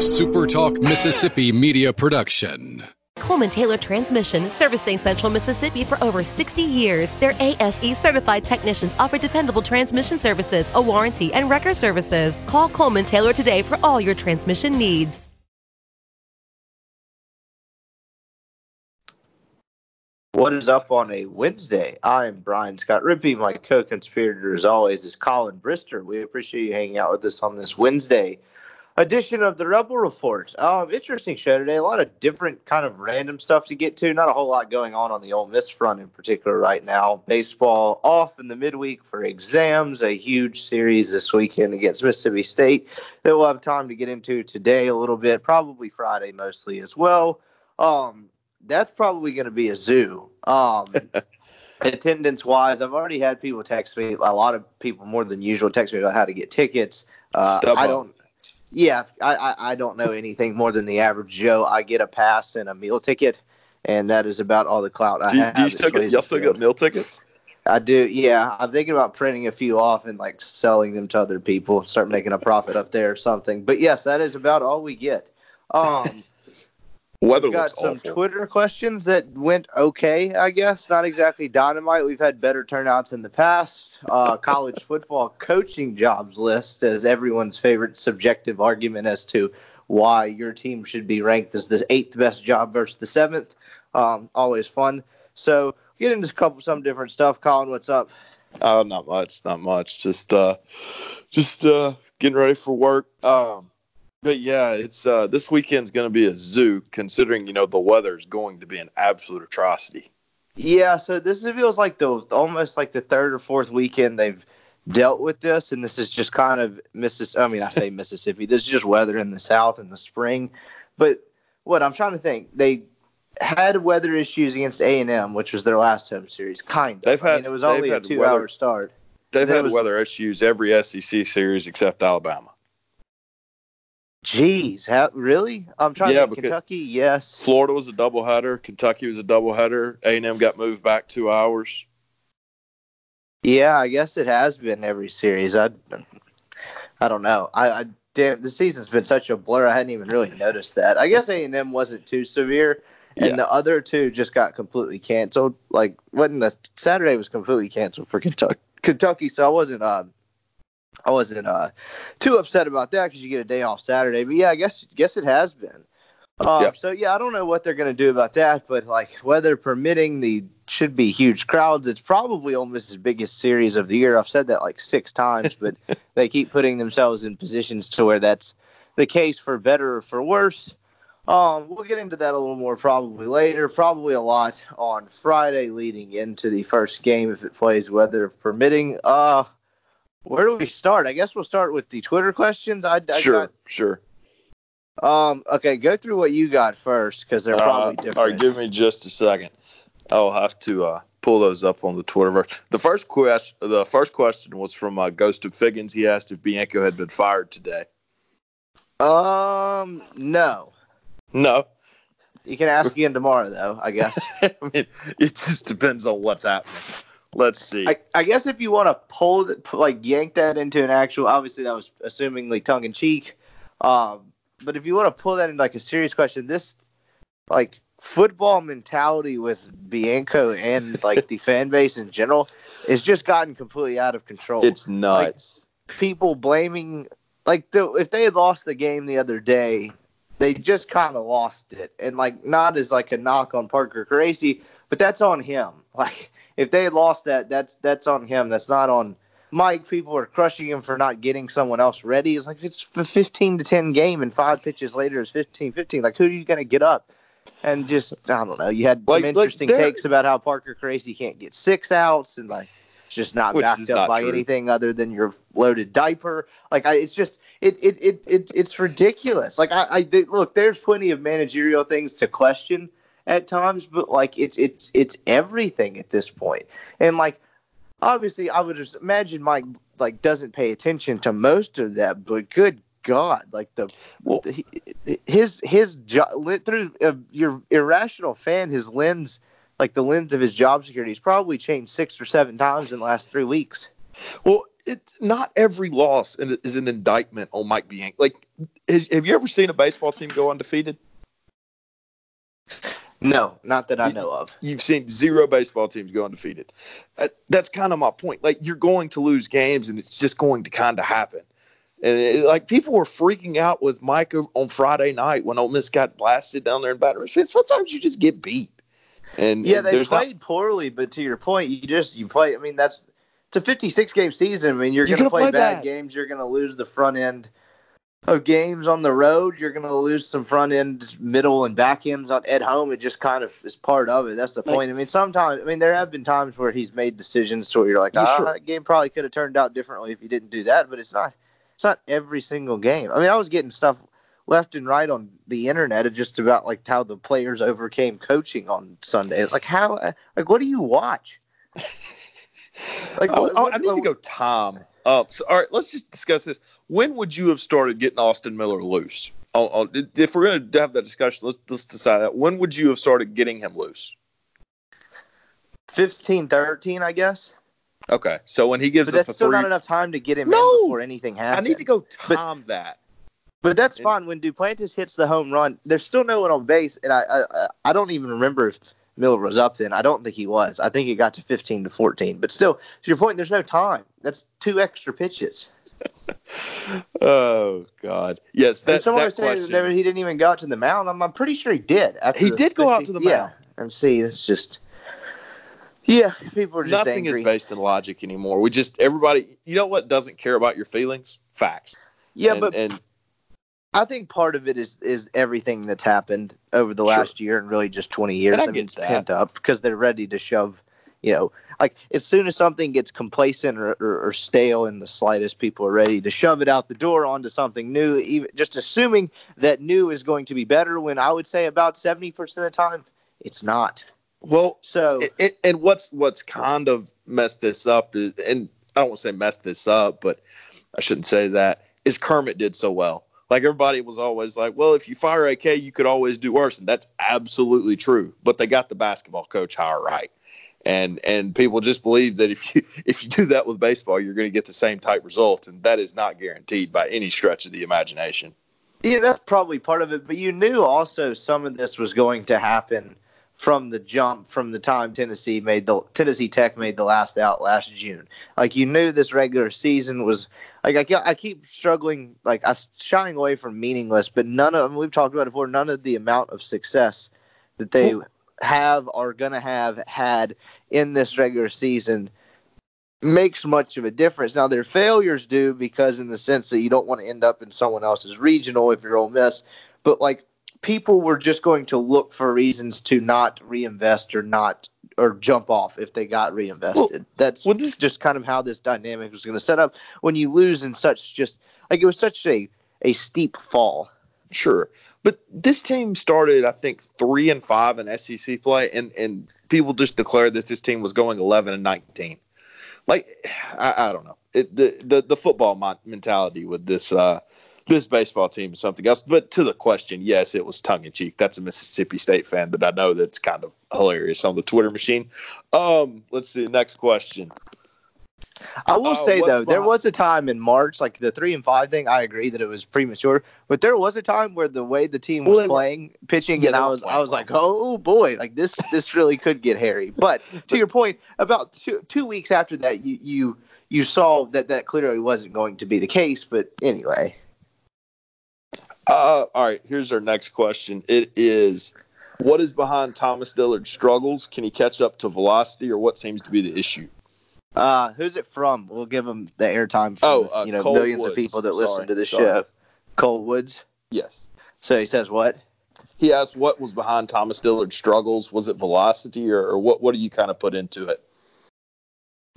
SuperTalk Mississippi media production. Coleman Taylor Transmission, servicing Central Mississippi for over 60 years. Their ASE certified technicians offer dependable transmission services, a warranty, and record services. Call Coleman Taylor today for all your transmission needs. What is up on a Wednesday? I'm Brian Scott Rippey. My co conspirator, as always, is Colin Brister. We appreciate you hanging out with us on this Wednesday edition of the Rebel Report. Um, interesting show today. A lot of different kind of random stuff to get to. Not a whole lot going on on the Ole Miss front in particular right now. Baseball off in the midweek for exams. A huge series this weekend against Mississippi State that we'll have time to get into today a little bit. Probably Friday mostly as well. Um, that's probably going to be a zoo. Um, attendance wise, I've already had people text me. A lot of people more than usual text me about how to get tickets. Uh, I don't. Yeah, I, I, I don't know anything more than the average Joe. I get a pass and a meal ticket, and that is about all the clout I Do, have. do you still get, y'all still get meal tickets? I do. Yeah, I'm thinking about printing a few off and like selling them to other people, start making a profit up there or something. But yes, that is about all we get. Um, Weather we got some awful. Twitter questions that went okay, I guess. Not exactly dynamite. We've had better turnouts in the past. Uh, college football coaching jobs list as everyone's favorite subjective argument as to why your team should be ranked as the eighth best job versus the seventh. Um, always fun. So get into a couple some different stuff. Colin, what's up? Oh, not much, not much. Just uh, just uh, getting ready for work. Um, but yeah, it's uh, this weekend's going to be a zoo, considering you know the weather is going to be an absolute atrocity. Yeah, so this feels like the almost like the third or fourth weekend they've dealt with this, and this is just kind of Mississippi. I mean, I say Mississippi. This is just weather in the South in the spring. But what I'm trying to think, they had weather issues against A and M, which was their last home series. Kind of. They've I had- mean, it was only a two-hour start. They've had was- weather issues every SEC series except Alabama. Jeez, how, really? I'm trying Yeah, to Kentucky, yes. Florida was a doubleheader. Kentucky was a doubleheader. A and M got moved back two hours. Yeah, I guess it has been every series. I, I don't know. I, I damn, the season's been such a blur. I hadn't even really noticed that. I guess A and M wasn't too severe, and Yeah. the other two just got completely canceled. Like, wasn't the Saturday was completely canceled for Kentucky? Kentucky, so I wasn't. Uh, I wasn't uh, too upset about that because you get a day off Saturday. But yeah, I guess guess it has been. Um, Yeah. So yeah, I don't know what they're going to do about that, but like weather permitting, the should be huge crowds. It's probably Ole Miss's biggest series of the year. I've said that like six times, but they keep putting themselves in positions to where that's the case for better or for worse. Um, we'll get into that a little more probably later. Probably a lot on Friday leading into the first game if it plays, weather permitting. Uh, where do we start? I guess we'll start with the Twitter questions. I, I sure, got sure. um, okay, go through what you got first because they're probably Uh, different. All right, give me just a second. I'll have to uh, pull those up on the Twitterverse. The first question, the first question was from uh, Ghost of Figgins. He asked if Bianco had been fired today. um, no. No, You can ask again tomorrow, though. I guess. I mean it just depends on what's happening. Let's see. I, I guess if you want to pull that, like yank that into an actual, obviously that was assumingly tongue in cheek. Um, but if you want to pull that into like a serious question, this like football mentality with Bianco and like the fan base in general is just gotten completely out of control. it's nuts. people blaming like the, if they had lost the game the other day, they just kind of lost it, and like not as like a knock on Parker Caracci, but that's on him. Like if they had lost that, that's that's on him. That's not on Mike. People are crushing him for not getting someone else ready. It's like it's a fifteen to ten game, and five pitches later it's 15-15. Like who are you gonna get up? And just I don't know. You had Like- some like, interesting there- takes about how Parker Caracci can't get six outs, and like it's just not Which backed up not by true. anything other than your loaded diaper. Like I, it's just it it, it it it's ridiculous. Like I, I look, there's plenty of managerial things to question at times, but like it's it's it's everything at this point. And like obviously, I would just imagine Mike like doesn't pay attention to most of that, but good God, like the, Well- the- his his job through uh, your irrational fan, his lens, like the lens of his job security, he's probably changed six or seven times in the last three weeks. Well, it's not every loss is an indictment on Mike Bianco. Like, has, have you ever seen a baseball team go undefeated? No, not that I know of. You've seen zero baseball teams go undefeated. Uh, that's kind of my point. Like, you're going to lose games, and it's just going to kind of happen. And it, like people were freaking out with Mike on Friday night when Ole Miss got blasted down there in Baton Rouge. Sometimes you just get beat. And yeah, and they played not, poorly, but to your point, you just you play. I mean, that's it's a 56 game season. I mean, you're, you're going to play, play, bad, bad games. You're going to lose the front end of games on the road. You're going to lose some front end, middle, and back ends on at home. It just kind of is part of it. That's the point. I mean, sometimes, I mean, there have been times where he's made decisions to where you're like, ah, sure. that game probably could have turned out differently if you didn't do that. But it's not. It's not every single game. I mean, I was getting stuff left and right on the internet just about like how the players overcame coaching on Sunday. It's like how, like, what do you watch? like, oh, what, I need to go Tom up. So, all right, let's just discuss this. When would you have started getting Austin Miller loose? Oh, oh, if we're going to have that discussion, let's let's decide that. When would you have started getting him loose? 15, 13, I guess. Okay, so when he gives, but that's still three... not enough time to get him no! in before anything happens. I need to go Tom but, that. But that's and, fine. When Duplantis hits the home run, there's still no one on base, and I I, I don't even remember if Miller was up then. I don't think he was. I think it got to 15 to 14. But still, to your point, there's no time. That's two extra pitches. oh God! Yes, that, someone that was saying question. he didn't even go out to the mound. I'm, I'm pretty sure he did. he did go 50, out to the mound. Yeah, and see, it's just. Yeah, people are just nothing angry. is based in logic anymore. We just everybody. You know what doesn't care about your feelings? Facts. Yeah, and, but and I think part of it is is everything that's happened over the last sure. year and really just 20 years. And I, I mean, it's pent up because they're ready to shove, you know, like as soon as something gets complacent or, or, or, stale in the slightest, people are ready to shove it out the door onto something new, even just assuming that new is going to be better when I would say about 70% of the time it's not. Well, so it, it, and what's what's kind of messed this up is, and I don't want to say messed this up, but I shouldn't say that is Kermit did so well like everybody was always like, well, if you fire AK, you could always do worse, and that's absolutely true. But they got the basketball coach hire right, and and people just believe that if you if you do that with baseball, you're going to get the same type results, and that is not guaranteed by any stretch of the imagination. Yeah, that's probably part of it. But you knew also some of this was going to happen from the jump from the time Tennessee made the Tennessee Tech made the last out last June. Like you knew this regular season was like I, I keep struggling like I shying away from meaningless, but none of we've talked about it before. None of the amount of success that they have are gonna have had in this regular season makes much of a difference. Now their failures do because in the sense that you don't want to end up in someone else's regional if you're Ole Miss, but like people were just going to look for reasons to not reinvest or not or jump off if they got reinvested. Well, That's well, this, just kind of how this dynamic was going to set up when you lose in such just like it was such a a steep fall. Sure, but this team started I think three and five in SEC play, and and people just declared that this team was going eleven and nineteen. Like I, I don't know it, the the the football mentality with this. uh this baseball team is something else. But to the question, yes, it was tongue in cheek. That's a Mississippi State fan that I know that's kind of hilarious on the Twitter machine. Um, let's see. Next question. I will uh, say though, behind? there was a time in March, like the three and five thing. I agree that it was premature, but there was a time where the way the team was well, playing, pitching, yeah, and I was, I was like, oh boy, like this, this really could get hairy. But to your point, about two two weeks after that, you you you saw that that clearly wasn't going to be the case. But anyway, uh, all right, here's our next question. It is what is behind Thomas Dillard's struggles? Can he catch up to velocity, or what seems to be the issue? Uh, who's it from? We'll give him the airtime for oh, uh, you know Cole millions Woods. of people that Sorry. listen to the show. Cole Woods. Yes. So he says what? He asked what was behind Thomas Dillard's struggles. Was it velocity, or, or what? What do you kind of put into it?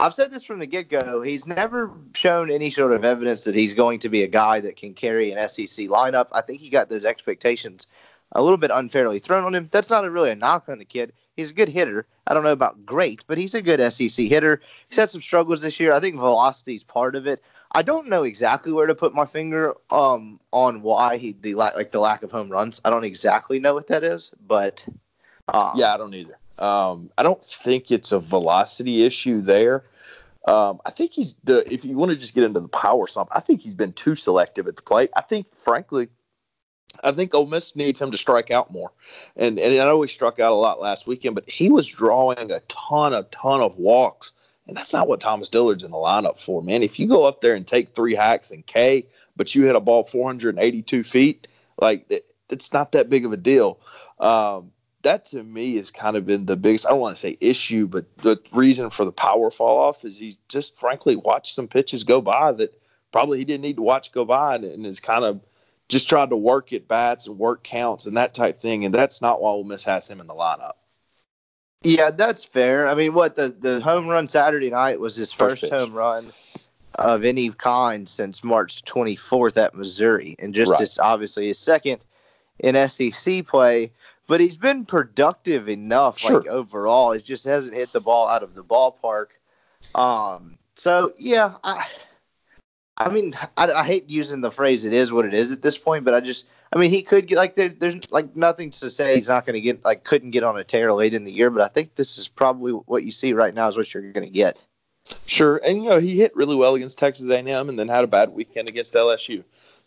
I've said this from the get go. He's never shown any sort of evidence that he's going to be a guy that can carry an SEC lineup. I think he got those expectations a little bit unfairly thrown on him. That's not a really a knock on the kid. He's a good hitter. I don't know about great, but he's a good SEC hitter. He's had some struggles this year. I think velocity is part of it. I don't know exactly where to put my finger um, on why he the like the lack of home runs. I don't exactly know what that is, but um, yeah, I don't either. Um, I don't think it's a velocity issue there. Um, I think he's the if you want to just get into the power slump, I think he's been too selective at the plate. I think, frankly, I think Ole Miss needs him to strike out more. And and I know he struck out a lot last weekend, but he was drawing a ton, a ton of walks. And that's not what Thomas Dillard's in the lineup for, man. If you go up there and take three hacks and K, but you hit a ball 482 feet, like it, it's not that big of a deal. Um, that to me has kind of been the biggest, I don't want to say issue, but the reason for the power fall off is he just frankly watched some pitches go by that probably he didn't need to watch go by and, and is kind of just tried to work at bats and work counts and that type thing. And that's not why Ole Miss has him in the lineup. Yeah, that's fair. I mean, what the the home run Saturday night was his first, First home run of any kind since March 24th at Missouri, and just Right. his obviously his second in SEC play. But he's been productive enough, like overall. He just hasn't hit the ball out of the ballpark. Um. So yeah, I. I mean, I, I hate using the phrase "it is what it is" at this point, but I just, I mean, he could get like there, there's like nothing to say he's not going to get like couldn't get on a tear late in the year, but I think this is probably what you see right now is what you're going to get. Sure, and you know he hit really well against Texas A&M, and then had a bad weekend against LSU.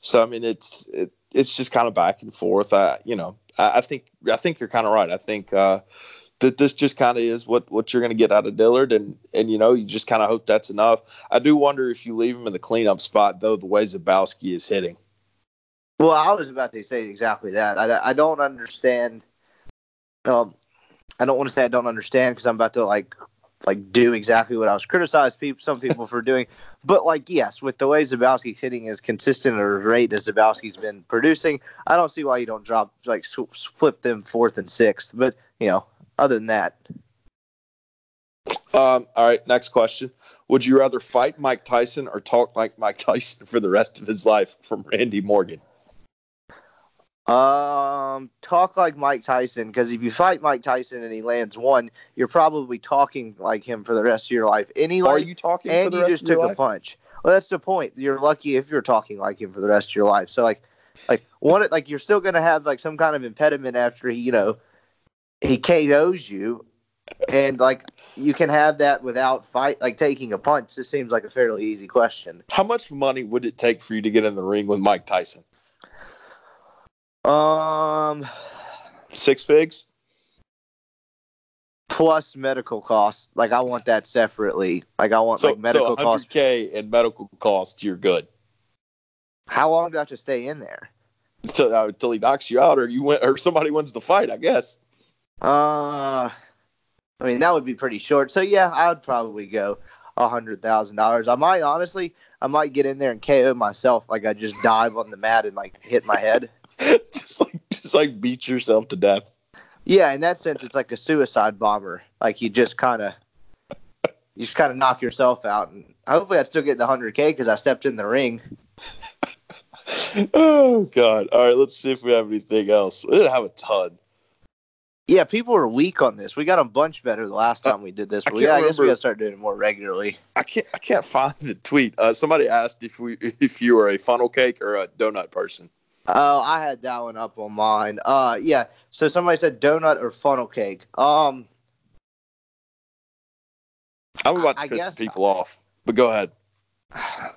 So I mean, it's it, it's just kind of back and forth. I you know I, I think I think you're kind of right. I think uh, that this just kind of is what what you're going to get out of Dillard, and and you know you just kind of hope that's enough. I do wonder if you leave him in the cleanup spot though, the way Zabowski is hitting. Well, I was about to say exactly that. I, I don't understand. Um, I don't want to say I don't understand because I'm about to like like do exactly what I was criticized people some people for doing. But like yes, with the way Zabowski's hitting as consistent or rate as Zabowski's been producing, I don't see why you don't drop like sw- flip them fourth and sixth. But you know, other than that, Um, all right, next question: Would you rather fight Mike Tyson or talk like Mike Tyson for the rest of his life? From Randy Morgan. Um, talk like Mike Tyson because if you fight Mike Tyson and he lands one, you're probably talking like him for the rest of your life. Any Are you talking for and you just took a life? punch. Well, that's the point. You're lucky if you're talking like him for the rest of your life. So like, like one, like you're still gonna have like some kind of impediment after he, you know, he KOs you, and like you can have that without fight, like taking a punch. This seems like a fairly easy question. How much money would it take for you to get in the ring with Mike Tyson? Um, Six figs? plus medical costs. Like I want that separately. Like I want So, like medical so costs. 100K and medical costs, you're good. How long do I have to stay in there? So, uh, until he knocks you out or you win, or somebody wins the fight, I guess. Uh, I mean that would be pretty short. So yeah, I would probably go a hundred thousand dollars. I might honestly, I might get in there and KO myself. Like I just dive on the mat and like hit my head. just like just like beat yourself to death. Yeah, in that sense, it's like a suicide bomber. Like you just kind of, you just kind of knock yourself out. And hopefully, I'd still get the hundred k because I stepped in the ring. Oh God! All right, let's see if we have anything else. We didn't have a ton. Yeah, people were weak on this. We got a bunch better the last time we did this. But can't yeah, I guess we remember- got to start doing it more regularly. I can't I can't find the tweet. Uh, somebody asked if we if you were a funnel cake or a donut person. Oh, I had that one up on mine. Uh, yeah. So somebody said donut or funnel cake. Um, I'm about to I- I piss people off, but go ahead.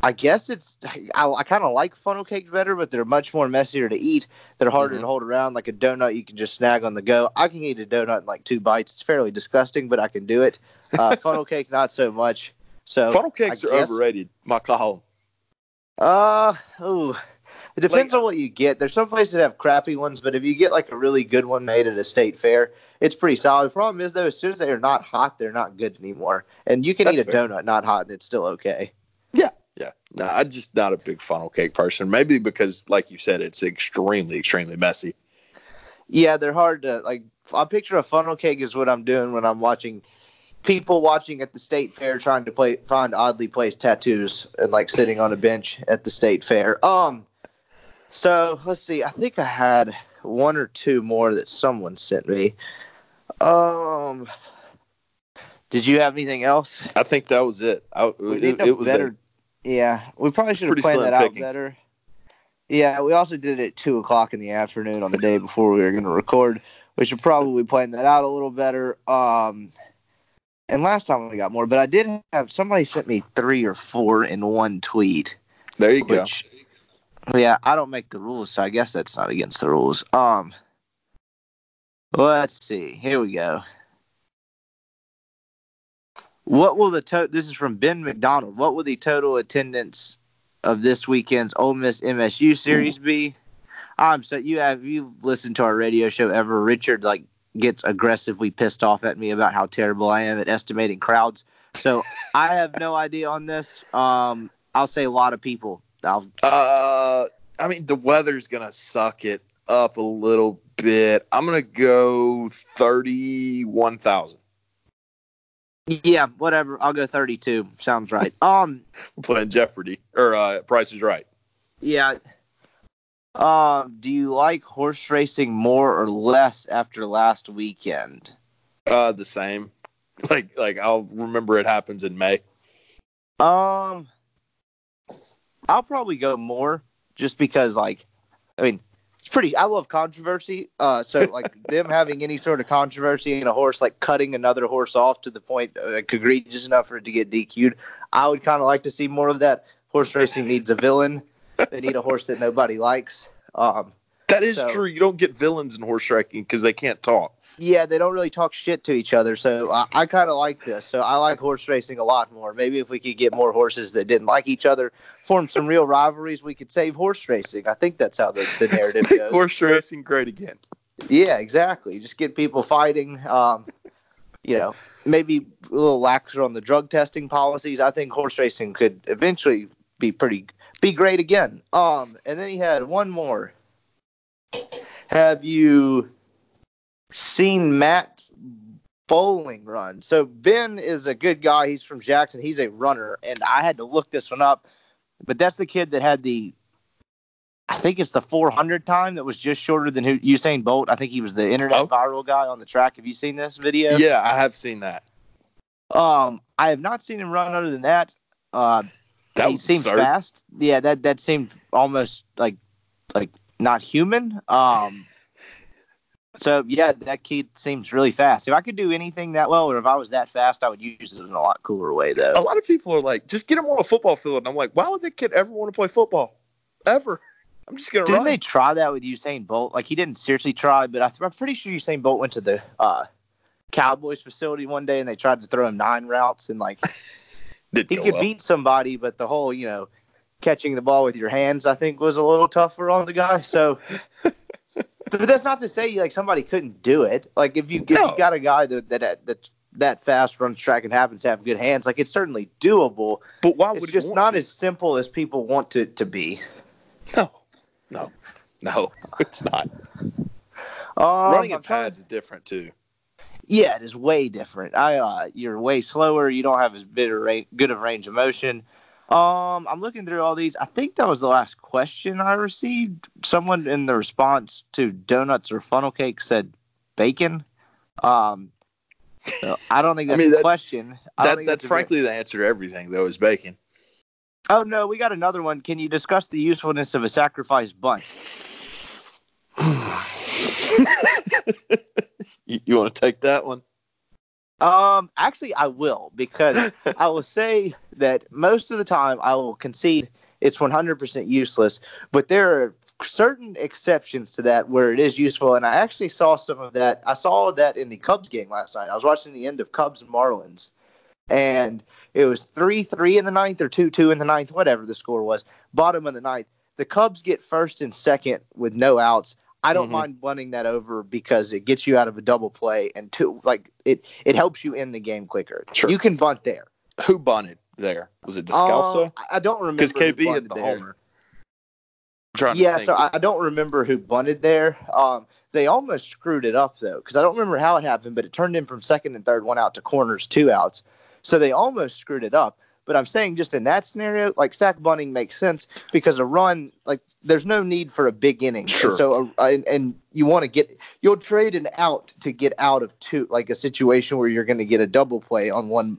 I guess it's I, I kind of like funnel cake better, but they're much more messier to eat. They're harder Mhm. to hold around. Like a donut, you can just snag on the go. I can eat a donut in like two bites. It's fairly disgusting, but I can do it. Uh, funnel cake, not so much. So Funnel cakes I are guess- overrated. My column. Uh, oh, it depends on what you get. There's some places that have crappy ones, but if you get like a really good one made at a state fair, it's pretty solid. The problem is though, as soon as they are not hot, they're not good anymore. And you can eat a fair. donut not hot, and it's still okay. Yeah, yeah, no, I'm just not a big funnel cake person. Maybe because, like you said, it's extremely, extremely messy. Yeah, they're hard to like. I picture a funnel cake is what I'm doing when I'm watching people watching at the state fair trying to play find oddly placed tattoos and like sitting on a bench at the state fair. Um, so let's see. I think I had one or two more that someone sent me. Um, did you have anything else? I think that was it. I, We it, it was better. a- yeah, we probably should have planned that out better. Yeah, we also did it at two o'clock in the afternoon on the day before we were going to record. We should probably plan that out a little better. Um, and last time we got more, but I did have somebody sent me three or four in one tweet. There you go. Yeah, I don't make the rules, so I guess that's not against the rules. Um, let's see. Here we go. What will the total? This is from Ben McDonald. What will the total attendance of this weekend's Ole Miss MSU series be? Um, so you have you've listened to our radio show ever? Richard like gets aggressively pissed off at me about how terrible I am at estimating crowds. So I have no idea on this. Um, I'll say a lot of people. I'll Uh, I mean, the weather's gonna suck it up a little bit. I'm gonna go thirty-one thousand. yeah, whatever. I'll go 32. Sounds right. Um, Playing Jeopardy or uh, Price is Right. yeah. Um, do you like horse racing more or less after last weekend? Uh, the same. Like, like I'll remember it happens in May. Um, I'll probably go more just because, like, I mean, it's pretty. I love controversy. Uh, so like them having any sort of controversy in a horse, like cutting another horse off to the point uh, like, egregious enough for it to get DQ'd. I would kind of like to see more of that. Horse racing needs a villain. They need a horse that nobody likes. Um, That is So- true. You don't get villains in horse racing because they can't talk. yeah, they don't really talk shit to each other. So I, I kind of like this. So I like horse racing a lot more. Maybe if we could get more horses that didn't like each other, form some real rivalries, we could save horse racing. I think that's how the, the narrative goes. horse racing great again. Yeah, exactly. Just get people fighting. Um, you know, maybe a little laxer on the drug testing policies. I think horse racing could eventually be pretty be great again. Um, and then he had one more. Have you seen Matt Boling run? So Ben is a good guy. He's from Jackson. He's a runner, and I had to look this one up. But that's the kid that had the I think it's the 400 time that was just shorter than who, Usain Bolt. I think he was the internet Oh. viral guy on the track. Have you seen this video? Yeah, I have seen that. Um, I have not seen him run other than that. Uh, That was seems absurd. fast. Yeah, that that seemed almost like like not human. Um, so yeah, that kid seems really fast. If I could do anything that well, or if I was that fast, I would use it in a lot cooler way, Though A lot of people are like, just get him on a football field. And I'm like, why would that kid ever want to play football? Ever? I'm just gonna Didn't run. they try that with Usain Bolt? Like he didn't seriously try, but I th- I'm pretty sure Usain Bolt went to the uh, Cowboys facility one day and they tried to throw him nine routes and like Did he could well. beat somebody, but the whole you know catching the ball with your hands I think was a little tougher on the guy. So, but that's not to say like somebody couldn't do it. Like if you if No. you got a guy that that that's that fast runs track and happens to have good hands, like it's certainly doable. But why would It's just not to? as simple as people want it to be. no, no, no. It's not. Um, Running I'm in trying- pads is different too. Yeah, it is way different. I uh, you're way slower. You don't have as bit of ra- good of range of motion. Um, I'm looking through all these. I think that was the last question I received. Someone in the response to donuts or funnel cake said bacon. Um, so I don't think I that's mean, a question. I That, think that's a very- frankly the answer to everything, though, is bacon. Oh no, we got another one. Can you discuss the usefulness of a sacrifice bunt? You, you want to take that one? Um, actually, I will because I will say that most of the time I will concede it's 100% useless, but there are certain exceptions to that where it is useful. And I actually saw some of that. I saw that in the Cubs game last night. I was watching the end of Cubs and Marlins, and it was 3 3 in the ninth or 2 2 in the ninth, whatever the score was, bottom of the ninth. The Cubs get first and second with no outs. I don't Mhm. mind bunting that over because it gets you out of a double play and two like it it helps you end the game quicker. Sure. You can bunt there. Who bunted there? Was it Descalso? Uh, I- don't remember Because KB hit the there. homer. Yeah, so I I don't remember who bunted there. Um, they almost screwed it up though, because I don't remember how it happened, but it turned in from second and third, one out to corners, two outs. So they almost screwed it up. But I'm saying just in that scenario, like sack bunting makes sense because a run, like there's no need for a big inning. And Sure. so uh, and, and you want to get you'll trade an out to get out of two, like a situation where you're going to get a double play on one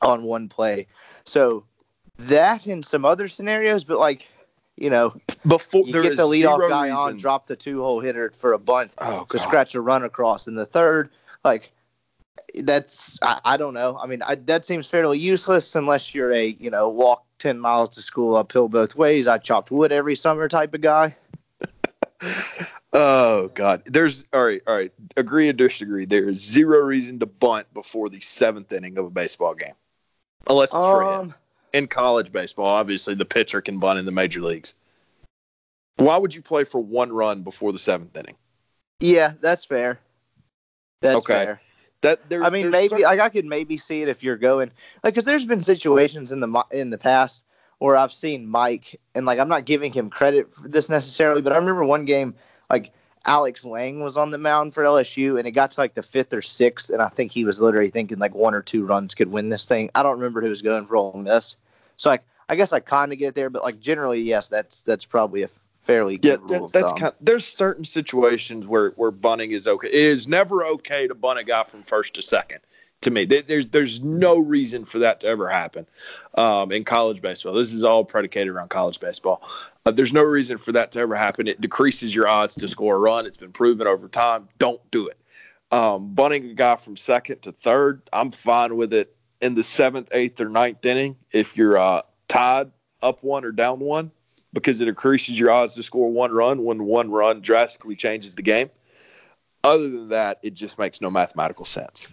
on one play. So that and some other scenarios, but like you know, before you there get the leadoff guy on, drop the two hole hitter for a bunt Oh, to God. scratch a run across in the third. Like, that's I, I don't know. I mean, I, that seems fairly useless unless you're a you know walk ten miles to school uphill both ways. I chopped wood every summer type of guy. Oh God, there's all right, all right. Agree or disagree? There is zero reason to bunt before the seventh inning of a baseball game, unless it's for. Um, In college baseball, obviously the pitcher can bunt in the major leagues. Why would you play for one run before the seventh inning? yeah, that's fair. That's Okay. fair. That there, I mean, maybe certain- like I could maybe see it if you're going like because there's been situations in the in the past where I've seen Mike and like I'm not giving him credit for this necessarily, but I remember one game like Alex Lang was on the mound for LSU and it got to like the fifth or sixth, and I think he was literally thinking like one or two runs could win this thing. I don't remember who was going for Ole Miss, so like I guess I kind of get it there, but like generally, yes, that's that's probably a fairly yeah, that- of that's kind. there's certain situations where where bunting is okay. It is never okay to bunt a guy from first to second. To me, there's there's no reason for that to ever happen um, in college baseball. This is all predicated around college baseball. Uh, there's no reason for that to ever happen. It decreases your odds to score a run. It's been proven over time. Don't do it. Um, bunting a guy from second to third, I'm fine with it in the seventh, eighth, or ninth inning if you're uh, tied up one or down one because it increases your odds to score one run when one run drastically changes the game. Other than that, it just makes no mathematical sense.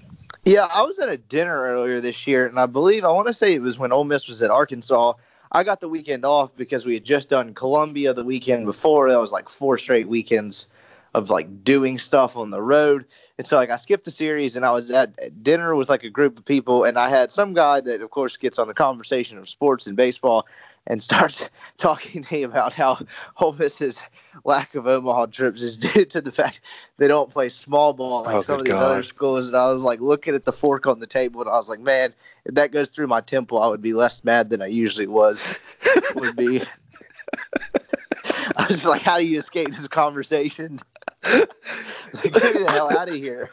Yeah, I was at a dinner earlier this year, and I believe I want to say it was when Ole Miss was at Arkansas. I got the weekend off because we had just done Columbia the weekend before. That was like four straight weekends of like doing stuff on the road. And so like I skipped the series and I was at dinner with like a group of people and I had some guy that of course gets on the conversation of sports and baseball and starts talking to me about how Ole Miss's lack of Omaha trips is due to the fact they don't play small ball like Oh, some of these other schools. And I was like looking at the fork on the table and I was like, man, if that goes through my temple, I would be less mad than I usually was. would be. I was like, how do you escape this conversation? Like, get me the hell out of here.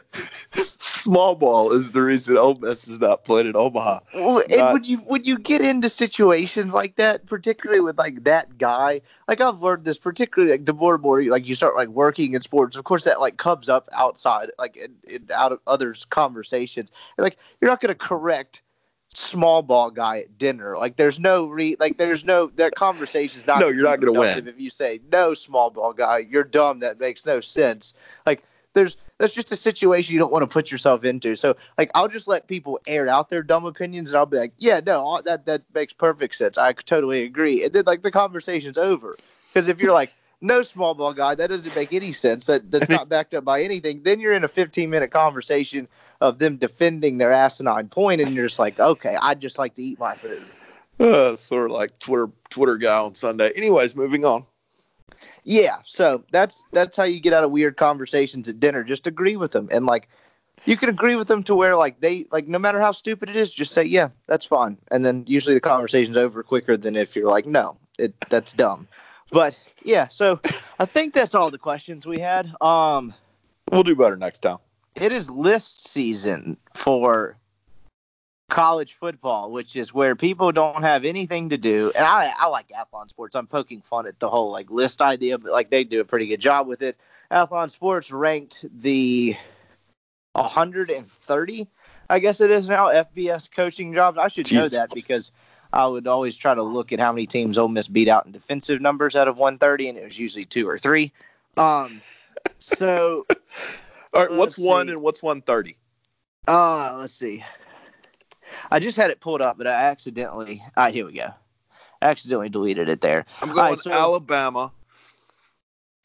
Small ball is the reason Ole Miss is not played in Omaha. Well, and Not- would you would you get into situations like that, particularly with like that guy? Like I've learned this, particularly like the more and more like you start like working in sports. Of course, that like comes up outside, like in, in out of others' conversations. Like you're not going to correct small ball guy at dinner. Like there's no re like there's no that conversation's not. No, you're not gonna win. If you say no small ball guy, you're dumb. That makes no sense. Like there's that's just a situation you don't want to put yourself into. So like I'll just let people air out their dumb opinions and I'll be like, yeah, no, that that makes perfect sense. I totally agree. And then like the conversation's over. Because if you're like no small ball guy, that doesn't make any sense. That that's not backed up by anything. Then you're in a 15 minute conversation of them defending their asinine point, and you're just like, okay, I'd just like to eat my food. Uh, sort of like Twitter Twitter guy on Sunday. Anyways, moving on. Yeah, so that's that's how you get out of weird conversations at dinner. Just agree with them, and like you can agree with them to where like they like no matter how stupid it is, just say yeah, that's fine, and then usually the conversation's over quicker than if you're like no, it that's dumb. But yeah, so I think that's all the questions we had. Um, We'll do better next time. it is list season for college football, which is where people don't have anything to do. And I, I like Athlon Sports. I'm poking fun at the whole like list idea, but like they do a pretty good job with it. Athlon Sports ranked the 130, I guess it is now, FBS coaching jobs. I should know that because I would always try to look at how many teams Ole Miss beat out in defensive numbers out of 130, and it was usually two or three. Um, so All right, what's Let's one and what's one thirty? Uh, let's see. I just had it pulled up, but I accidentally. Ah, here we go. I accidentally deleted it there. I'm going right, so- Alabama.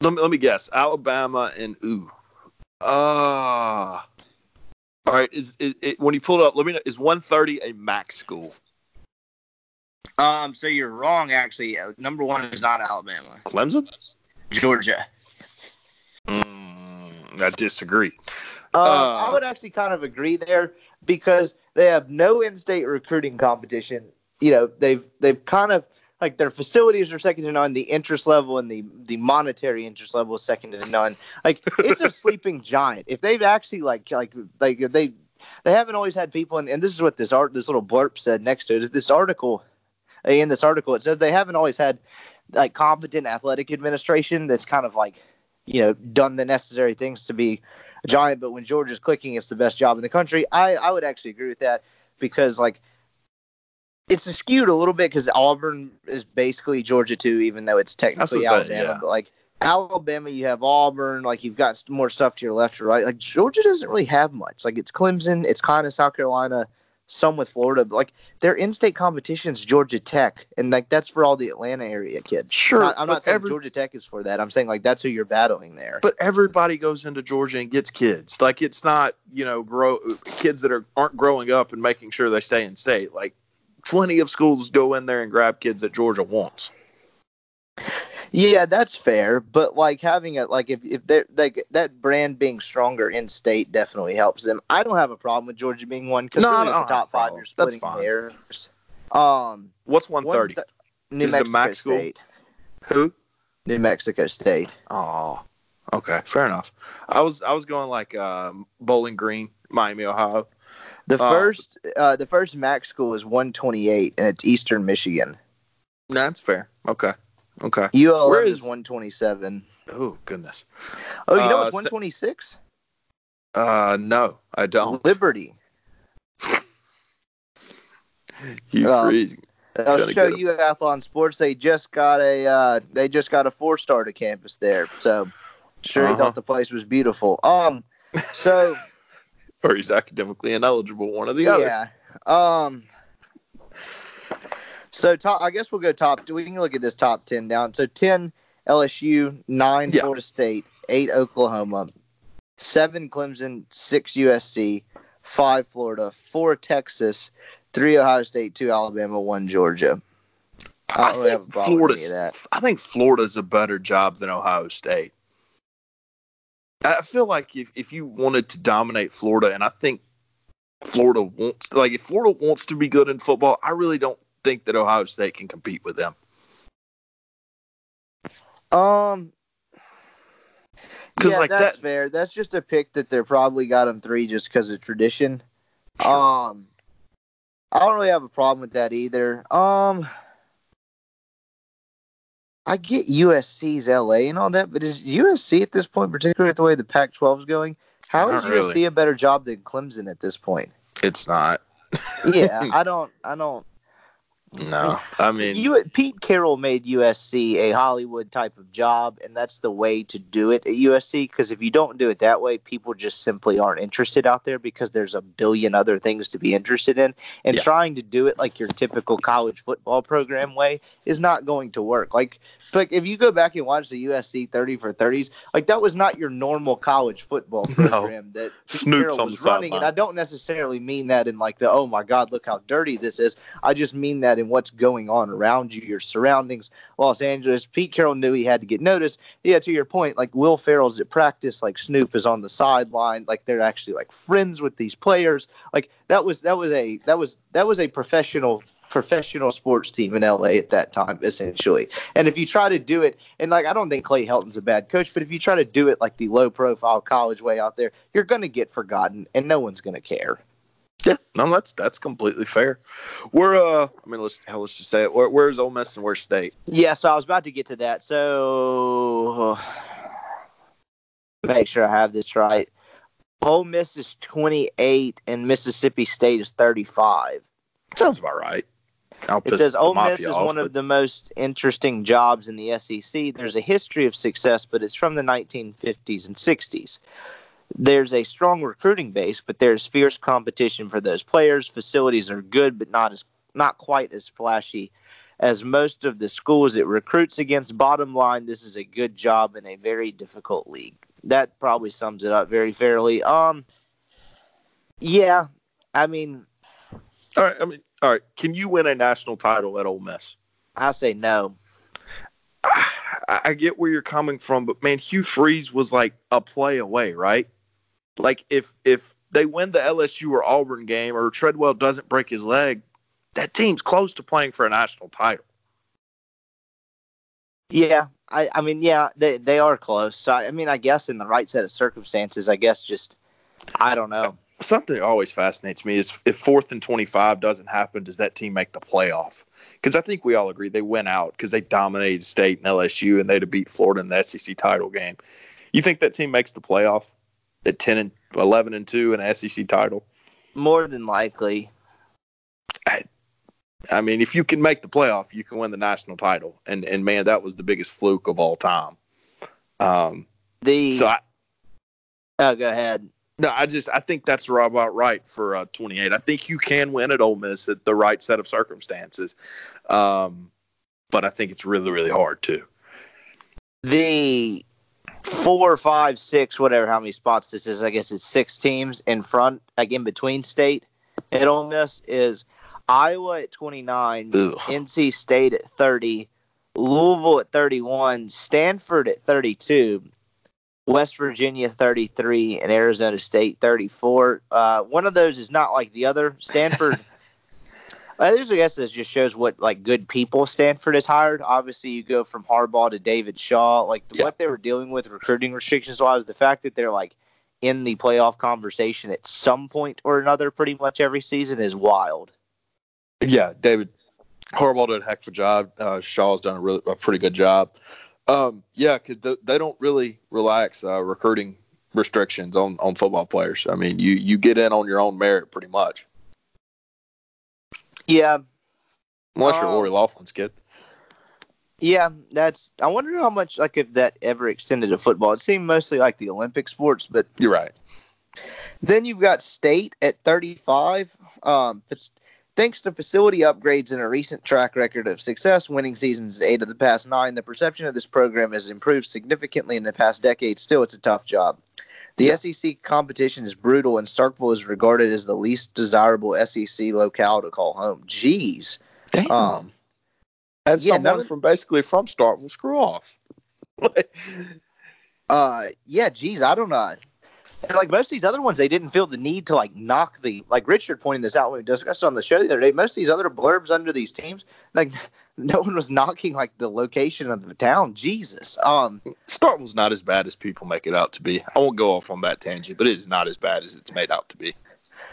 Let me let me guess. Alabama and ooh. Ah. all right. Is it, it when you pull it up? Let me know. Is 130 a max school? Um, so you're wrong. Actually, Uh, number one is not Alabama. Clemson? Georgia. Mm, I disagree. Um, Uh, I would actually kind of agree there because they have no in-state recruiting competition. You know, they've they've kind of like their facilities are second to none. The interest level and the the monetary interest level is second to none. Like it's a sleeping giant. If they've actually like like like they they haven't always had people, and, and this is what this art this little blurb said next to it. This article in this article it says they haven't always had like competent athletic administration that's kind of like you know done the necessary things to be a giant, but when Georgia's clicking, it's the best job in the country. I, I would actually agree with that because like it's skewed a little bit because Auburn is basically Georgia too, even though it's technically That's what I'm Alabama. saying, yeah. But like Alabama, you have Auburn, like you've got more stuff to your left or right. Like Georgia doesn't really have much. Like it's Clemson, it's kind of South Carolina, some with Florida, but like their in-state competitions, Georgia Tech, and like that's for all the Atlanta area kids. Sure, Not- I'm not saying every- Georgia Tech is for that. I'm saying like that's who you're battling there. But everybody goes into Georgia and gets kids. Like it's not, you know, grow kids that are aren't growing up and making sure they stay in state. Like plenty of schools go in there and grab kids that Georgia wants. Yeah, that's fair, but like having it, like if if they're like that brand being stronger in state definitely helps them. I don't have a problem with Georgia being one because No, really the top five you're That's fine. hairs. Um, What's one thirty? th- New Is Mexico? State. Who? New Mexico State. Oh, okay, fair enough. I was I was going like um, Bowling Green, Miami, Ohio. The Uh, first, uh, the first max school is 128, and it's Eastern Michigan. That's fair. Okay, okay. ULM Where is is- 127. Oh goodness. Oh, you know Uh, what's 126? Uh, no, I don't. Liberty. You Um? I'll show you Athlon Sports. They just got a uh, they just got a four star to campus there. So sure he Uh-huh. thought the place was beautiful. Um so Or he's academically ineligible. One of the other. yeah. Um so top I guess we'll go top we can look at this top ten down. So ten LSU, nine Yeah. Florida State, eight Oklahoma, seven Clemson, six USC, five Florida, four Texas, three Ohio State, two Alabama, one Georgia. I don't really think Florida. with Florida's- any of that. I think Florida's a better job than Ohio State. I feel like if, if you wanted to dominate Florida, and I think Florida wants like if Florida wants to be good in football, I really don't think that Ohio State can compete with them. Um, 'Cause, yeah, like, that's that- fair. That's just a pick that they're probably got them three just because of tradition. Um, I don't really have a problem with that either. Um, I get USC's LA and all that, but is USC at this point, particularly with the way the Pac-12 is going, how is Not USC really. a better job than Clemson at this point? It's not. Yeah, I don't, I don't. No, I mean, you, Pete Carroll made USC a Hollywood type of job, and that's the way to do it at USC. Because if you don't do it that way, people just simply aren't interested out there because there's a billion other things to be interested in. And Yeah. trying to do it like your typical college football program way is not going to work. Like, like if you go back and watch the USC 30 for 30s, like that was not your normal college football No. program that Pete Snoops Carroll on the was running. And. I don't necessarily mean that in like the oh my god, look how dirty this is. I just mean that in what's going on around you, your surroundings. Los Angeles, Pete Carroll knew he had to get noticed. Yeah, to your point, like Will Ferrell's at practice, like Snoop is on the sideline, like they're actually like friends with these players. Like that was that was a that was that was a professional professional sports team in LA at that time, essentially. And if you try to do it, and like I don't think Clay Helton's a bad coach, but if you try to do it like the low profile college way out there, you're gonna get forgotten and no one's gonna care. Yeah, no, that's that's completely fair. We're uh, I mean, let's hell, let's just say it. Where, where's Ole Miss and where's State? Yeah, so I was about to get to that. So make sure I have this right. Ole Miss is 28 and Mississippi State is 35. Sounds about right. I'll It says Ole Miss is off, one but- of the most interesting jobs in the SEC. There's a history of success, but it's from the 1950s and 60s. There's a strong recruiting base, but there's fierce competition for those players. Facilities are good, but not as not quite as flashy as most of the schools it recruits against. Bottom line, this is a good job in a very difficult league. That probably sums it up very fairly. Um, yeah, I mean, All right, I mean, all right. Can you win a national title at Ole Miss? I say no. I, I get where you're coming from, but man, Hugh Freeze was like a play away, right? Like if if they win the LSU or Auburn game, or Treadwell doesn't break his leg, that team's close to playing for a national title. Yeah, I, I mean, yeah, they they are close. So I mean, I guess in the right set of circumstances, I guess just I don't know. Something that always fascinates me is if fourth and twenty five doesn't happen, does that team make the playoff? Because I think we all agree they went out because they dominated State and LSU, and they'd have beat Florida in the SEC title game. You think that team makes the playoff? At ten and eleven and two, an SEC title. More than likely. I, I mean, if you can make the playoff, you can win the national title, and and man, that was the biggest fluke of all time. Um, The so I, oh, go ahead. no, I just I think that's about right for uh, 28. I think you can win at Ole Miss at the right set of circumstances, um, but I think it's really really hard too. The four, five, six, whatever, how many spots this is. I guess it's six teams in front, like in between state at Ole Miss is Iowa at 29, Ugh. NC State at 30, Louisville at 31, Stanford at 32, West Virginia 33, and Arizona State 34. Uh, one of those is not like the other. Stanford. I just guess this just shows what like good people Stanford has hired. Obviously, you go from Harbaugh to David Shaw. Like Yeah. what they were dealing with recruiting restrictions wise, the fact that they're like in the playoff conversation at some point or another, pretty much every season, is wild. Yeah, David Harbaugh did a heck of a job. Uh, Shaw's done a, really, a pretty good job. Um, yeah, because th- they don't really relax uh, recruiting restrictions on, on football players. I mean, you you get in on your own merit pretty much, Yeah, unless you're Oh. Lori Loughlin's kid. yeah. That's. I wonder how much like if that ever extended to football. It seemed mostly like the Olympic sports, but You're right. Then you've got State at 35. Um, thanks to facility upgrades and a recent track record of success, winning seasons eight of the past nine, the perception of this program has improved significantly in the past decade. Still, it's a tough job. The SEC competition is brutal, and Starkville is regarded as the least desirable SEC locale to call home. Jeez. Damn. Um, As yeah, someone from basically from Starkville, screw off. Uh, yeah, geez, I don't know. And like most of these other ones, they didn't feel the need to like knock the like Richard pointing this out when we discussed it on the show the other day. Most of these other blurbs under these teams, like no one was knocking like the location of the town. Jesus. Um, Starkville's not as bad as people make it out to be. I won't go off on that tangent, but it is not as bad as it's made out to be.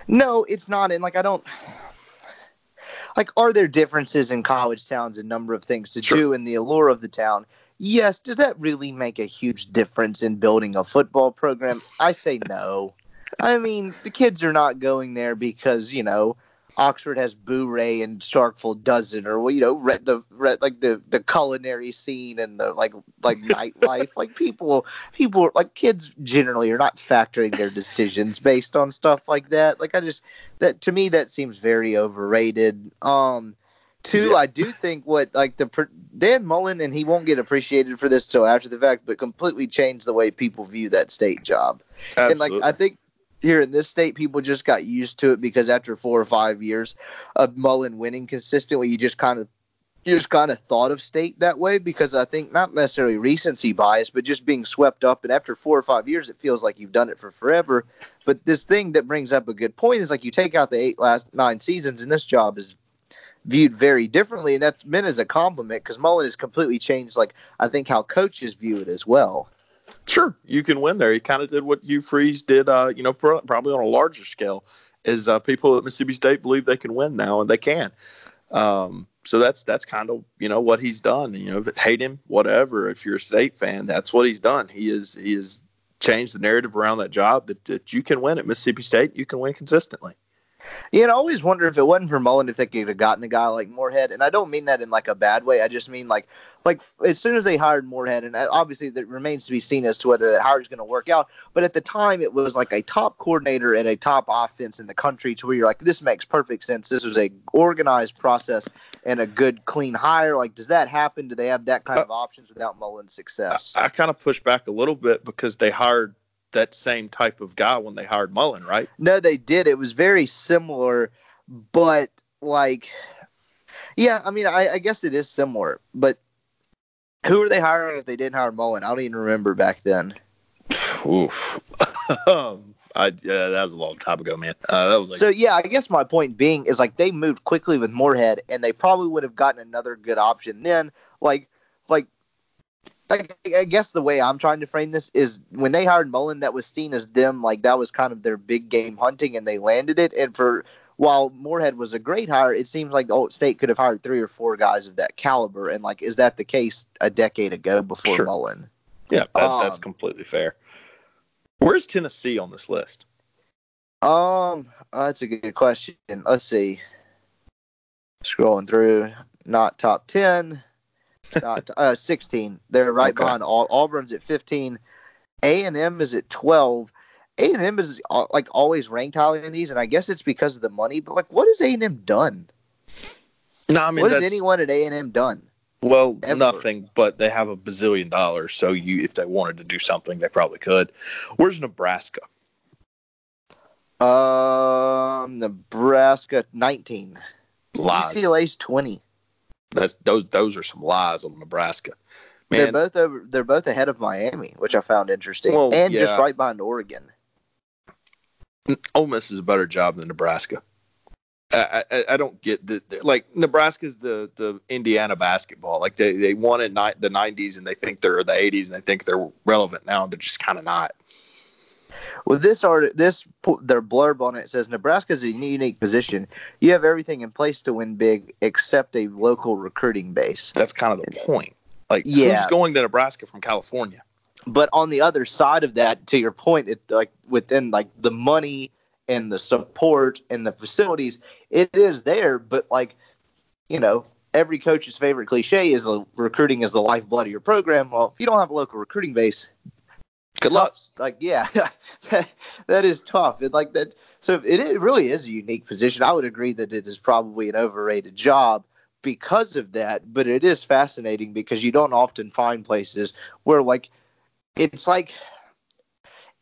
no, it's not. And like I don't like are there differences in college towns and number of things to Sure. do and the allure of the town? Yes. Does that really make a huge difference in building a football program? I say no. I mean, the kids are not going there because you know Oxford has Bouré and Starkville doesn't, or well, you know, re- the re- like the the culinary scene and the like like nightlife. like people, people like kids generally are not factoring their decisions based on stuff like that. Like I just that to me that seems very overrated. Um, two, Yeah. I do think what like the Dan Mullen and he won't get appreciated for this till after the fact, but completely changed the way people view that state job. And like I think here in this state, people just got used to it because after four or five years of Mullen winning consistently, you just kind of you just kind of thought of state that way because I think not necessarily recency bias, but just being swept up. And after four or five years, it feels like you've done it for forever. But this thing that brings up a good point is like you take out the eight last nine seasons, and this job is viewed very differently, and that's meant as a compliment because Mullen has completely changed. Like I think how coaches view it as well. Sure, you can win there. He kind of did what Hugh Freeze did, uh, you know, pro- probably on a larger scale. Is uh, people at Mississippi State believe they can win now, and they can. Um, so that's that's kind of you know what he's done. You know, hate him, whatever. If you're a state fan, that's what he's done. He is he has changed the narrative around that job that, that you can win at Mississippi State. You can win consistently. Yeah, and I always wonder if it wasn't for Mullen if they could have gotten a guy like Moorhead, and I don't mean that in like a bad way. I just mean like like as soon as they hired Moorhead, and uh, obviously that remains to be seen as to whether that hire is going to work out. But at the time, it was like a top coordinator and a top offense in the country, to where you're like, this makes perfect sense. This was a organized process and a good, clean hire. Like, does that happen? Do they have that kind of options without Mullen's success? I, I kind of push back a little bit because they hired that same type of guy when they hired Mullen, right? No, they did. It was very similar, but like, yeah, I mean, I, I guess it is similar. But who are they hiring if they didn't hire Mullen? I don't even remember back then. Oof. um, I yeah, that was a long time ago, man. Uh, that was like so yeah, I guess my point being is like they moved quickly with Moorhead, and they probably would have gotten another good option then. Like, like. I, I guess the way I'm trying to frame this is when they hired Mullen, that was seen as them like that was kind of their big game hunting, and they landed it. And for while Moorhead was a great hire, it seems like the old state could have hired three or four guys of that caliber. And like, is that the case a decade ago before Sure. Mullen? yeah, that, that's um, completely fair. Where's Tennessee on this list? Um, uh, that's a good question. Let's see. Scrolling through, not top ten, uh, sixteen. They're right Okay. behind Au- Auburn's at fifteen. A and M is at twelve. A and M is uh, like always ranked highly in these, and I guess it's because of the money. But like, what has A and M done? No, I mean what has anyone at A and M done? well ever? nothing, but they have a bazillion dollars, so you if they wanted to do something, they probably could. Where's Nebraska? Um, Nebraska nineteen. Lies. UCLA's twenty. That's those those are some lies on Nebraska. they're both over. They're both ahead of Miami, which I found interesting, Well, and just right behind Oregon. Ole Miss is a better job than Nebraska. I, I, I don't get the, the- like Nebraska's the the Indiana basketball. Like they they won in ni- the '90s and they think they're the '80s and they think they're relevant now. They're just kind of not. Well, this art, this their blurb on it says Nebraska is a unique position. You have everything in place to win big, except a local recruiting base. That's kind of the point. Like Yeah. who's going to Nebraska from California? But on the other side of that, to your point, it like within like the money and the support and the facilities, it is there. But like, you know, every coach's favorite cliche is uh, recruiting is the lifeblood of your program. Well, if you don't have a local recruiting base, Good luck. Like, yeah, that, that is tough. It like that. So it, it really is a unique position. I would agree that it is probably an overrated job because of that. But it is fascinating because you don't often find places where like it's like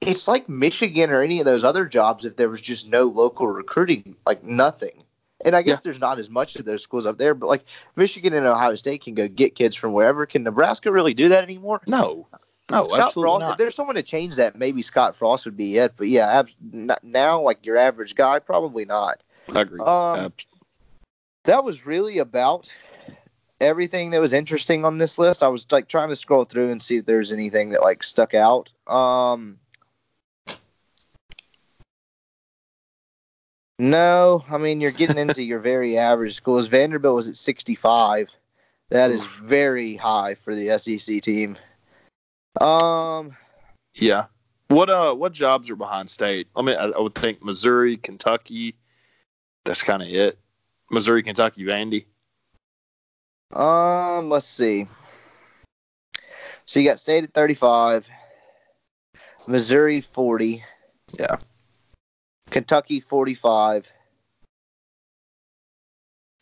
it's like Michigan or any of those other jobs if there was just no local recruiting, like nothing. And I guess there's not as much of those schools up there, but like Michigan and Ohio State can go get kids from wherever. Can Nebraska really do that anymore? No, no, Scott absolutely Frost, not. If there's someone to change that, maybe Scott Frost would be it. But yeah, abs- n- now like your average guy, probably not. I agree. Um, Ab- That was really about everything that was interesting on this list. I was like trying to scroll through and see if there's anything that like stuck out. Um, no, I mean you're getting into your very average schools. Vanderbilt was at 65. That is very high for the SEC team. Um, yeah. What uh what jobs are behind state? I mean, I, I would think Missouri, Kentucky. That's kind of it. Missouri, Kentucky, Vandy. Um, let's see. So you got state at 35, Missouri 40. Yeah. Kentucky 45.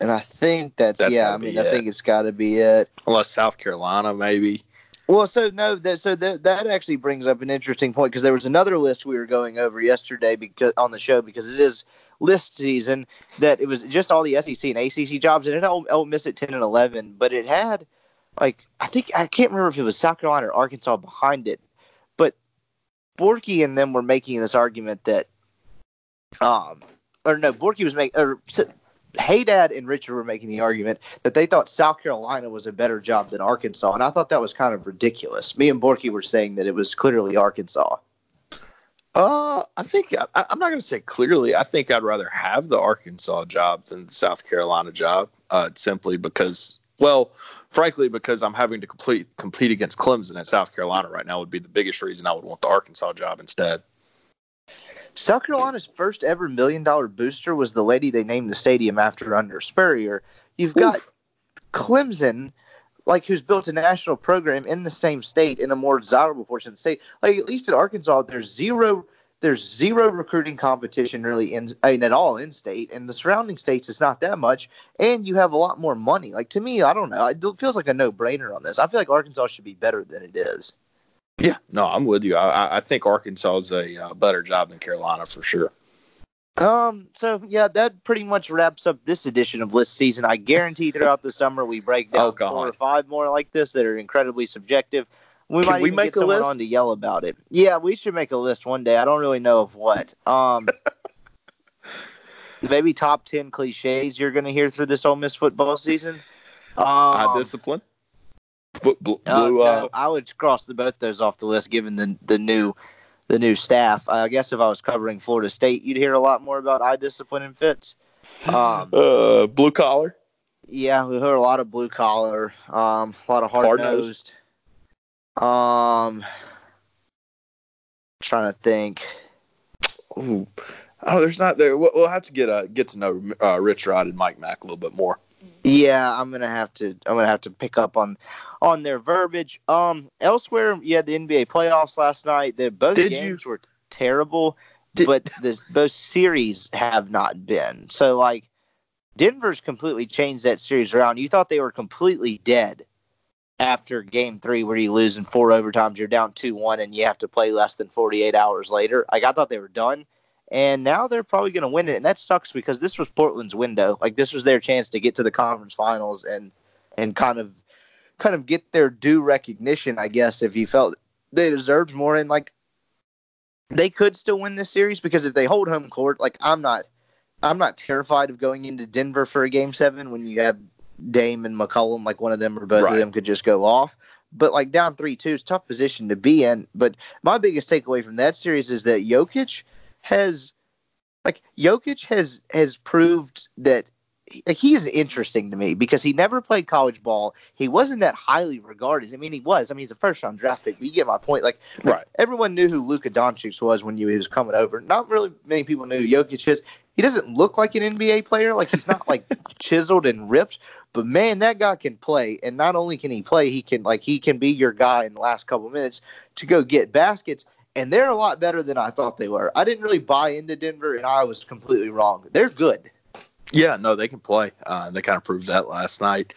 And I think that's, That's yeah, I mean, I think it's got to be it. Unless South Carolina, maybe. Well, so no, that so that that actually brings up an interesting point because there was another list we were going over yesterday because on the show because it is list season that it was just all the SEC and ACC jobs and it Ole Miss at ten and eleven, but it had like I think I can't remember if it was South Carolina or Arkansas behind it, but Borky and them were making this argument that um or no Borky was making or Haydad and Richard were making the argument that they thought South Carolina was a better job than Arkansas, and I thought that was kind of ridiculous. Me and Borky were saying that it was clearly Arkansas. Uh, I think I, I'm not going to say clearly. I think I'd rather have the Arkansas job than the South Carolina job, uh, simply because, well, frankly, because I'm having to complete compete against Clemson at South Carolina right now would be the biggest reason I would want the Arkansas job instead. South Carolina's first ever million dollar booster was the lady they named the stadium after under Spurrier. You've got Clemson, like who's built a national program in the same state in a more desirable portion of the state. Like at least in Arkansas, there's zero there's zero recruiting competition really in I mean, at all in state, and the surrounding states it's not that much, and you have a lot more money. Like to me, I don't know, it feels like a no brainer on this. I feel like Arkansas should be better than it is. Yeah, no, I'm with you. I, I- think Arkansas is a uh, better job than Carolina for sure. Um. So yeah, that pretty much wraps up this edition of List Season. I guarantee throughout the summer we break down Oh, four or five more like this that are incredibly subjective. We Can might we even make get a someone list? on to yell about it. Yeah, we should make a list one day. I don't really know of what. Um. maybe top ten cliches you're going to hear through this Ole Miss football season. Um, Eye discipline. Blue, blue, uh, no, I would cross the both those off the list given the the new the new staff. I guess if I was covering Florida State, you'd hear a lot more about eye discipline and fits. Um, uh, blue collar. yeah, we heard a lot of blue collar, um, a lot of hard nosed. Um, trying to think. Ooh. Oh, there's not there. We'll, we'll have to get uh, get to know uh, Rich Rod and Mike Mack a little bit more. Yeah, I'm gonna have to. I'm gonna have to pick up on on their verbiage. Um, elsewhere, you had the NBA playoffs last night. The both Did games you- were terrible, Did- but the both series have not been. So like, Denver's completely changed that series around. You thought they were completely dead after Game Three, where you lose in four overtimes. You're down two one, and you have to play less than 48 hours later. Like I thought they were done. And now they're probably going to win it, and that sucks because this was Portland's window. Like this was their chance to get to the conference finals and and kind of kind of get their due recognition, I guess, if you felt they deserved more. And like they could still win this series because if they hold home court, like I'm not I'm not terrified of going into Denver for a game seven when you have Dame and McCollum, like one of them or both Right. of them could just go off. But like down three two is a tough position to be in. But my biggest takeaway from that series is that Jokic has like Jokic has has proved that like, he is interesting to me because he never played college ball. He wasn't that highly regarded. I mean, he was. I mean, he's a first round draft pick. But you get my point. Like, Right. everyone knew who Luka Doncic was when you, he was coming over. Not really many people knew who Jokic is. He doesn't look like an NBA player. Like he's not like chiseled and ripped. But man, that guy can play. And not only can he play, he can like he can be your guy in the last couple minutes to go get baskets. And they're a lot better than I thought they were. I didn't really buy into Denver, and I was completely wrong. They're good. Yeah, no, they can play. Uh, they kind of proved that last night.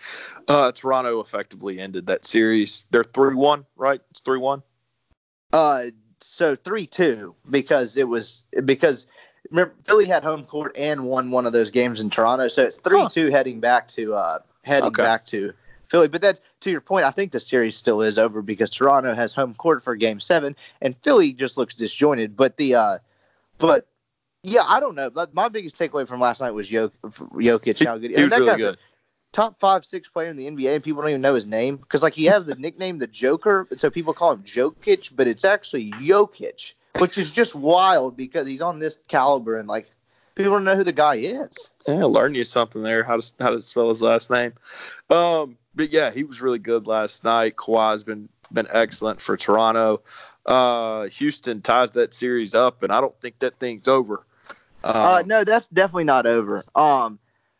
Uh, Toronto effectively ended that series. They're three one, right? It's three one. Uh, so three two because it was because remember Philly had home court and won one of those games in Toronto, so it's three two heading back to uh heading Okay. back to Philly. But that to your point, I think the series still is over because Toronto has home court for Game Seven, and Philly just looks disjointed. But the uh, but yeah, I don't know. But my biggest takeaway from last night was Jok- Jokic. How good He was that really good. top five, six player in the NBA, and people don't even know his name because like he has the nickname the Joker, so people call him Jokic, but it's actually Jokic, which is just wild because he's on this caliber and like people don't know who the guy is. Yeah, learn you something there. How to how to spell his last name. Um, but yeah, he was really good last night. Kawhi's been been excellent for Toronto. Uh, Houston ties that series up, and I don't think that thing's over. Um, Uh, no, that's definitely not over. Um,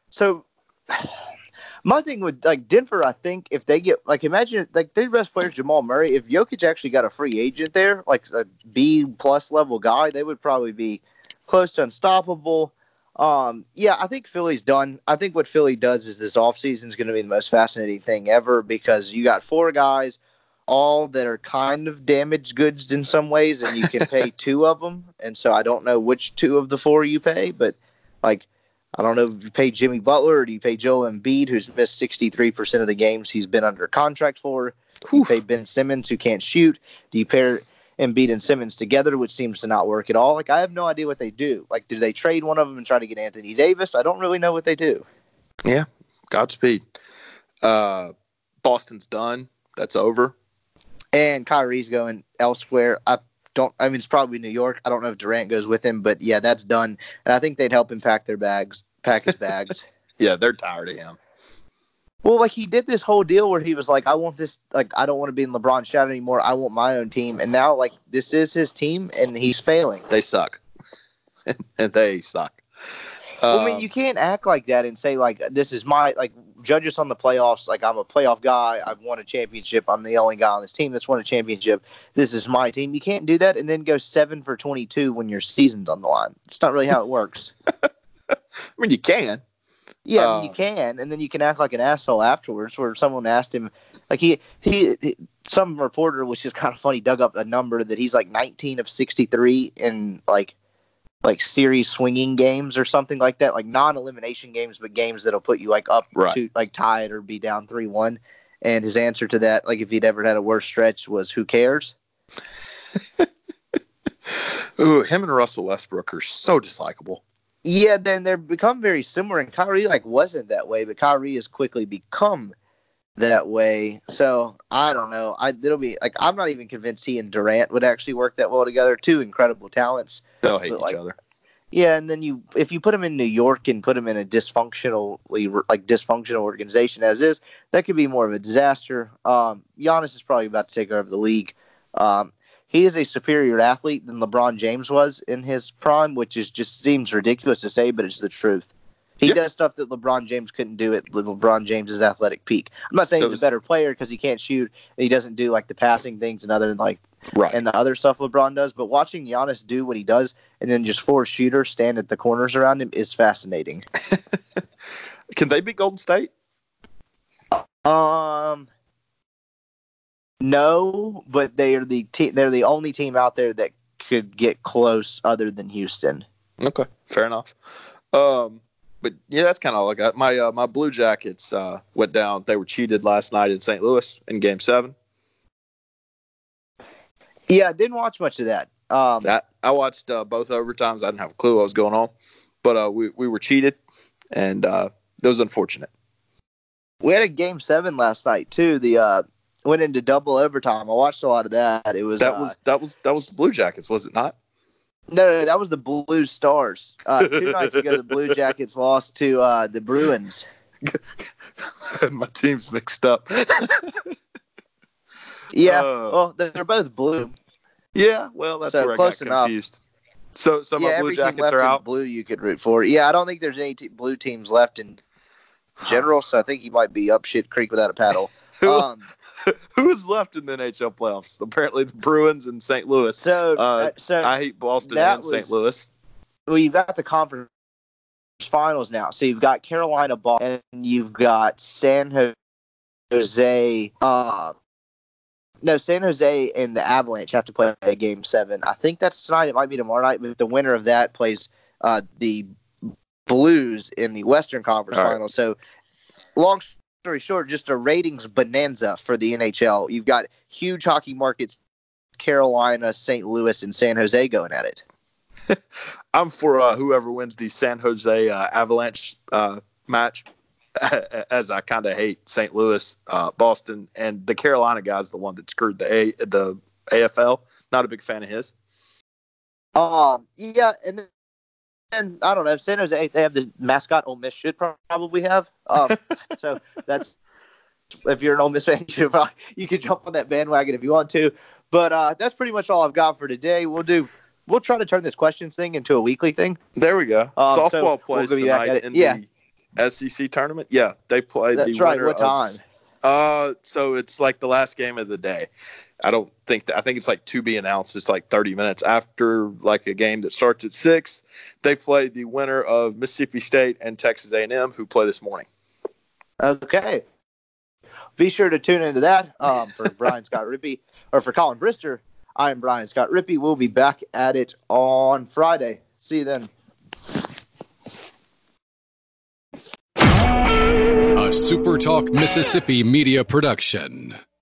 so my thing with like Denver, I think if they get like imagine like their best player Jamal Murray. If Jokic actually got a free agent there, like a B plus level guy, they would probably be close to unstoppable. Um, yeah, I think Philly's done. I think what Philly does is this offseason is going to be the most fascinating thing ever because you got four guys, all that are kind of damaged goods in some ways, and you can pay two of them. And so I don't know which two of the four you pay, but like I don't know if you pay Jimmy Butler or do you pay Joel Embiid, who's missed 63% of the games he's been under contract for? Do you pay Ben Simmons, who can't shoot? Do you pair Embiid and Simmons together, which seems to not work at all? Like, I have no idea what they do. Like, do they trade one of them and try to get Anthony Davis? I don't really know what they do. Yeah, Godspeed. Uh, Boston's done. That's over. And Kyrie's going elsewhere. I don't, I mean, it's probably New York. I don't know if Durant goes with him, but yeah, that's done. And I think they'd help him pack their bags, pack his bags. Yeah, they're tired of him. Well, like he did this whole deal where he was like, I want this, like, I don't want to be in LeBron's shadow anymore. I want my own team. And now, like, this is his team and he's failing. They suck. and they suck. Well, I mean, Um, you can't act like that and say, like, this is my, like, judge us on the playoffs. Like, I'm a playoff guy. I've won a championship. I'm the only guy on this team that's won a championship. This is my team. You can't do that and then go seven for 22 when your season's on the line. It's not really how it works. I mean, you can. Yeah, I mean, you Uh, can, and then you can act like an asshole afterwards. Where someone asked him, like he he, he- some reporter, which is kind of funny, dug up a number that he's like 19 of 63 in like like series swinging games or something like that, like non-elimination games, but games that'll put you like up Right. to like tied or be down three one. And his answer to that, like if he'd ever had a worse stretch, was "Who cares?" Ooh, him and Russell Westbrook are so dislikable. Yeah, then they're become very similar, and Kyrie like wasn't that way, but Kyrie has quickly become that way. So I don't know. I it'll be like I'm not even convinced he and Durant would actually work that well together. Two incredible talents. They'll hate But, each like, other. Yeah, and then you if you put them in New York and put them in a dysfunctionally like dysfunctional organization as is, that could be more of a disaster. Um, Giannis is probably about to take over the league. Um, he is a superior athlete than LeBron James was in his prime, which is just seems ridiculous to say, but it's the truth. He Yeah. does stuff that LeBron James couldn't do at LeBron James's athletic peak. I'm not saying So he's a better player because he can't shoot. And he doesn't do like the passing things and other like Right. and the other stuff LeBron does. But watching Giannis do what he does and then just four shooters stand at the corners around him is fascinating. Can they beat Golden State? Um, no, but they are the te- they're the only team out there that could get close other than Houston. Okay, fair enough. Um, but yeah, that's kind of all I got. My uh, my Blue Jackets uh, went down. They were cheated last night in St. Louis in Game Seven. Yeah, I didn't watch much of that. Um, That I watched uh, both overtimes. I didn't have a clue what was going on, but uh, we we were cheated, and uh, that was unfortunate. we had a game seven last night too. The uh, went into double overtime. I watched a lot of that. It was That uh, was that was that was the Blue Jackets, was it not? no, no, that was the Blue Stars. Uh, two nights ago, the Blue Jackets lost to uh, the Bruins. My team's mixed up. Yeah, Oh. well, they're both blue. yeah, well, that's So, where I close got enough. confused. So, so yeah, Blue Jackets left are out. blue you could root for. Yeah, I don't think there's any te- blue teams left in general, so I think you might be up shit creek without a paddle. Um, who is left in the NHL playoffs? Apparently, the Bruins and St. Louis. so, Uh, uh, so I hate Boston and St. Louis. well, you've got the conference finals now. So you've got Carolina, Boston, and you've got San Jose. Uh, no, San Jose and the Avalanche have to play a game seven. I think that's tonight. It might be tomorrow night, but the winner of that plays uh, the Blues in the Western Conference right. Finals. So, long story short, just a ratings bonanza for the NHL. You've got huge hockey markets. Carolina, St. Louis, and San Jose going at it. I'm for uh, whoever wins the San Jose uh, Avalanche uh, match, as I kind of hate St. Louis, uh, Boston, and the Carolina guy's the one that screwed the A, the AFL. Not a big fan of his. Um, yeah, and and I don't know, San Jose they have the mascot Ole Miss should probably have. Um, so that's if you're an Ole Miss fan, you should probably, you can jump on that bandwagon if you want to. But uh, that's pretty much all I've got for today. We'll do. We'll try to turn this questions thing into a weekly thing. There we go. Um, so Softball we'll plays tonight it. in Yeah. the SEC tournament. Yeah, they play That's the right. What of- time? Uh, so it's like the last game of the day. I don't think that, I think it's like to be announced. It's like 30 minutes after like a game that starts at six. They play the winner of Mississippi State and Texas A&M, who play this morning. Okay. Be sure to tune into that um, for Brian Scott Rippey or for Colin Brister. I'm Brian Scott Rippey. We'll be back at it on Friday. See you then. A SuperTalk Mississippi media production.